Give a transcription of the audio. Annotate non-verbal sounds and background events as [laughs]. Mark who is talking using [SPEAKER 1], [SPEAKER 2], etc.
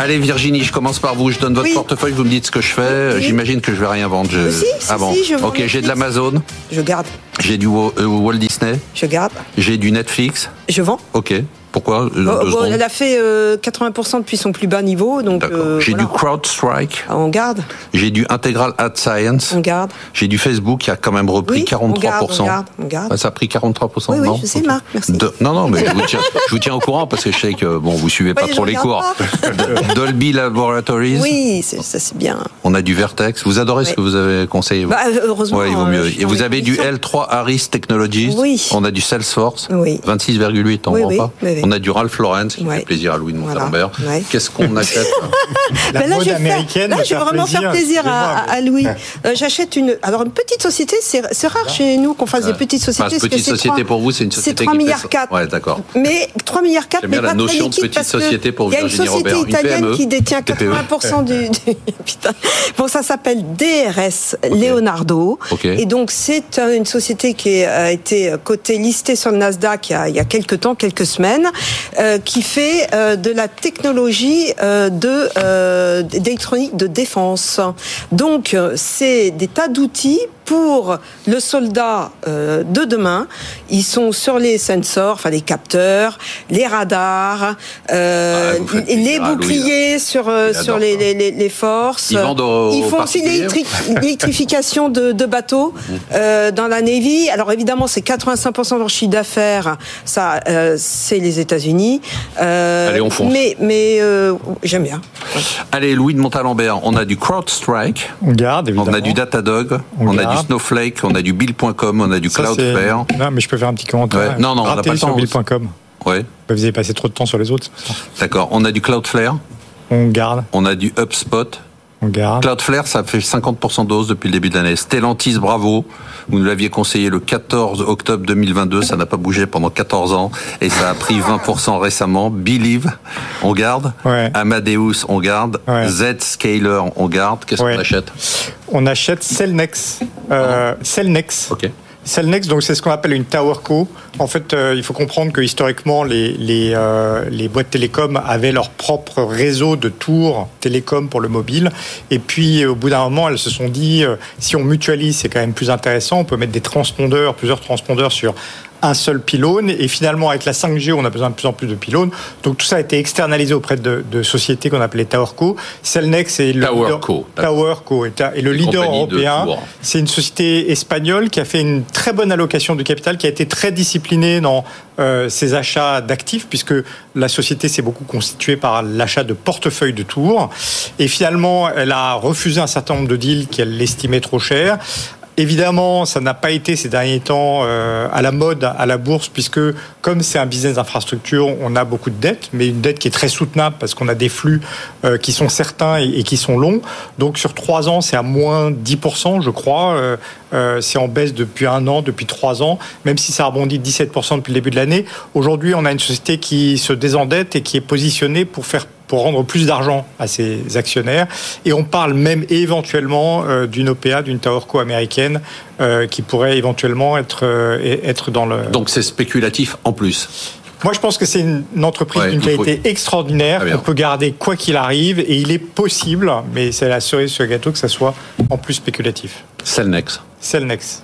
[SPEAKER 1] Allez Virginie, je commence par vous. Je donne votre
[SPEAKER 2] Oui.
[SPEAKER 1] portefeuille, vous me dites ce que je fais.
[SPEAKER 2] Oui.
[SPEAKER 1] J'imagine que je vais rien vendre. Je...
[SPEAKER 2] Si, si,
[SPEAKER 1] ah bon.
[SPEAKER 2] si, je vends
[SPEAKER 1] ok, j'ai de l'Amazon,
[SPEAKER 2] Je garde,
[SPEAKER 1] j'ai du euh, Walt Disney,
[SPEAKER 2] je garde,
[SPEAKER 1] j'ai du Netflix.
[SPEAKER 2] je vends.
[SPEAKER 1] Ok. Pourquoi Euh,
[SPEAKER 2] bon, elle a fait euh, 80% depuis son plus bas niveau, donc euh,
[SPEAKER 1] j'ai
[SPEAKER 2] voilà.
[SPEAKER 1] du CrowdStrike,
[SPEAKER 2] Ah, on garde,
[SPEAKER 1] j'ai du Integral Ad Science,
[SPEAKER 2] on garde.
[SPEAKER 1] j'ai du Facebook qui a quand même repris
[SPEAKER 2] Oui,
[SPEAKER 1] 43%.
[SPEAKER 2] on garde, on garde, on garde.
[SPEAKER 1] Ça a pris 43%,
[SPEAKER 2] Oui, oui,
[SPEAKER 1] non
[SPEAKER 2] je sais. Marc, merci.
[SPEAKER 1] De- Non, non, mais je vous, tiens, je vous tiens au courant parce que je sais que bon, vous suivez pas trop les cours. [laughs] Dolby Laboratories.
[SPEAKER 2] Oui, ça c'est bien.
[SPEAKER 1] On a du Vertex. Vous adorez ce que vous avez conseillé
[SPEAKER 2] Bah, heureusement.
[SPEAKER 1] Ouais, il vaut
[SPEAKER 2] euh,
[SPEAKER 1] mieux. Et vous avez du
[SPEAKER 2] conditions.
[SPEAKER 1] L3 Harris Technologies.
[SPEAKER 2] Oui.
[SPEAKER 1] On a du Salesforce.
[SPEAKER 2] Oui.
[SPEAKER 1] 26,8, on
[SPEAKER 2] Oui,
[SPEAKER 1] vend
[SPEAKER 2] oui,
[SPEAKER 1] pas. On a du Ralph Lauren, ce qui
[SPEAKER 2] Ouais.
[SPEAKER 1] fait plaisir à Louis de
[SPEAKER 2] Voilà.
[SPEAKER 1] Montalembert.
[SPEAKER 2] Ouais.
[SPEAKER 1] Qu'est-ce qu'on achète
[SPEAKER 3] La
[SPEAKER 2] Ben là,
[SPEAKER 3] mode
[SPEAKER 2] je faire-
[SPEAKER 3] américaine
[SPEAKER 2] là, je vais vraiment faire plaisir à, Louis. Euh, J'achète une. Alors, une petite société, c'est c'est rare chez nous qu'on fasse des petites sociétés.
[SPEAKER 1] Enfin, petite
[SPEAKER 2] c'est
[SPEAKER 1] société pour vous, c'est une
[SPEAKER 2] C'est
[SPEAKER 1] société
[SPEAKER 2] 3
[SPEAKER 1] qui fait
[SPEAKER 2] milliards
[SPEAKER 1] ça.
[SPEAKER 2] 4.
[SPEAKER 1] Ouais, d'accord.
[SPEAKER 2] Mais 3 milliards 4,
[SPEAKER 1] J'aime
[SPEAKER 2] mais
[SPEAKER 1] bien la
[SPEAKER 2] pas
[SPEAKER 1] notion
[SPEAKER 2] très
[SPEAKER 1] de
[SPEAKER 2] liquide
[SPEAKER 1] petite
[SPEAKER 2] parce que
[SPEAKER 1] société pour
[SPEAKER 2] il y a une
[SPEAKER 1] Virginie
[SPEAKER 2] société italienne qui détient [laughs]
[SPEAKER 1] TPE.
[SPEAKER 2] 80% du, du- [laughs] putain. Bon, ça s'appelle DRS Leonardo.
[SPEAKER 1] Ok.
[SPEAKER 2] Et donc, c'est euh, une société qui a été cotée, listée sur le Nasdaq il y a, il y a quelques temps, quelques semaines, euh, qui fait euh, de la technologie euh, d'électronique de défense. Donc, c'est des tas d'outils pour le soldat euh, de demain. Ils sont sur les sensors, enfin les capteurs, les radars, euh,
[SPEAKER 1] Ah,
[SPEAKER 2] les
[SPEAKER 1] Louis,
[SPEAKER 2] boucliers sur euh, sur les, les, les, les forces.
[SPEAKER 1] Ils vendent aux-
[SPEAKER 2] Ils font aussi [laughs] l'électrification de, de bateaux euh, dans la Navy. Alors évidemment, c'est 85% de leur chiffre d'affaires. Ça, euh, c'est les États-Unis. Euh,
[SPEAKER 1] Allez, on fonce.
[SPEAKER 2] Mais mais euh, j'aime bien.
[SPEAKER 1] Allez, Louis de Montalembert, on a du CrowdStrike,
[SPEAKER 3] On garde,
[SPEAKER 1] on
[SPEAKER 3] évidemment.
[SPEAKER 1] a du Datadog,
[SPEAKER 3] On
[SPEAKER 1] on, a du Snowflake, on a du Bill.com, on a du Cloudflare.
[SPEAKER 3] Non, mais je peux faire un petit commentaire.
[SPEAKER 1] Ouais. Non, non, on n'a pas le
[SPEAKER 3] sur
[SPEAKER 1] temps.
[SPEAKER 3] bill.com.
[SPEAKER 1] Ouais,
[SPEAKER 3] Vous avez passé trop de temps sur les autres.
[SPEAKER 1] d'accord. On a du Cloudflare,
[SPEAKER 3] On garde,
[SPEAKER 1] on a du HubSpot.
[SPEAKER 3] On garde.
[SPEAKER 1] Cloudflare, ça fait 50% de hausse depuis le début de l'année. Stellantis, bravo. Vous nous l'aviez conseillé le 14 octobre 2022. Ça n'a pas bougé pendant 14 ans. Et ça a pris 20% récemment. Believe, on garde.
[SPEAKER 3] Ouais.
[SPEAKER 1] Amadeus, on garde.
[SPEAKER 3] Ouais.
[SPEAKER 1] Z-Scaler, on garde. Qu'est-ce
[SPEAKER 3] Ouais.
[SPEAKER 1] qu'on achète?
[SPEAKER 3] On achète Cellnex. Euh, Cellnex.
[SPEAKER 1] Ok.
[SPEAKER 3] Cellnex, donc c'est ce qu'on appelle une tower co. En fait, euh, il faut comprendre que historiquement, les, les, euh, les boîtes télécom avaient leur propre réseau de tours télécom pour le mobile. Et puis, au bout d'un moment, elles se sont dit, euh, si on mutualise, c'est quand même plus intéressant. On peut mettre des transpondeurs, plusieurs transpondeurs sur un seul pylône. Et finalement, avec la 5G, on a besoin de plus en plus de pylônes. Donc tout ça a été externalisé auprès de, de sociétés qu'on appelait TowerCo. Cellnex est le
[SPEAKER 1] Towerco,
[SPEAKER 3] leader,
[SPEAKER 1] d'accord.
[SPEAKER 3] TowerCo est, est le leader européen. C'est une société espagnole qui a fait une très bonne allocation du capital, qui a été très disciplinée dans euh, ses achats d'actifs, puisque la société s'est beaucoup constituée par l'achat de portefeuilles de tours. Et finalement, elle a refusé un certain nombre de deals qu'elle estimait trop chers. Évidemment, ça n'a pas été ces derniers temps euh, à la mode à la bourse, puisque comme c'est un business d'infrastructure, on a beaucoup de dettes, mais une dette qui est très soutenable parce qu'on a des flux euh, qui sont certains et, qui sont longs. Donc sur trois ans, c'est à moins 10%, je crois. Euh, c'est en baisse depuis un an, depuis trois ans, même si ça a rebondi de 17% depuis le début de l'année. Aujourd'hui, on a une société qui se désendette et qui est positionnée pour faire pour rendre plus d'argent à ses actionnaires. Et on parle même éventuellement euh, d'une OPA, d'une Towerco américaine, euh, qui pourrait éventuellement être, euh, être dans le...
[SPEAKER 1] Donc c'est spéculatif en plus.
[SPEAKER 3] Moi, je pense que c'est une entreprise
[SPEAKER 1] Ouais,
[SPEAKER 3] d'une
[SPEAKER 1] faut-
[SPEAKER 3] qualité extraordinaire qu'on peut garder quoi qu'il arrive. Et il est possible, mais c'est la cerise sur le gâteau, que ça soit en plus spéculatif.
[SPEAKER 1] Cellnex.
[SPEAKER 3] Cellnex.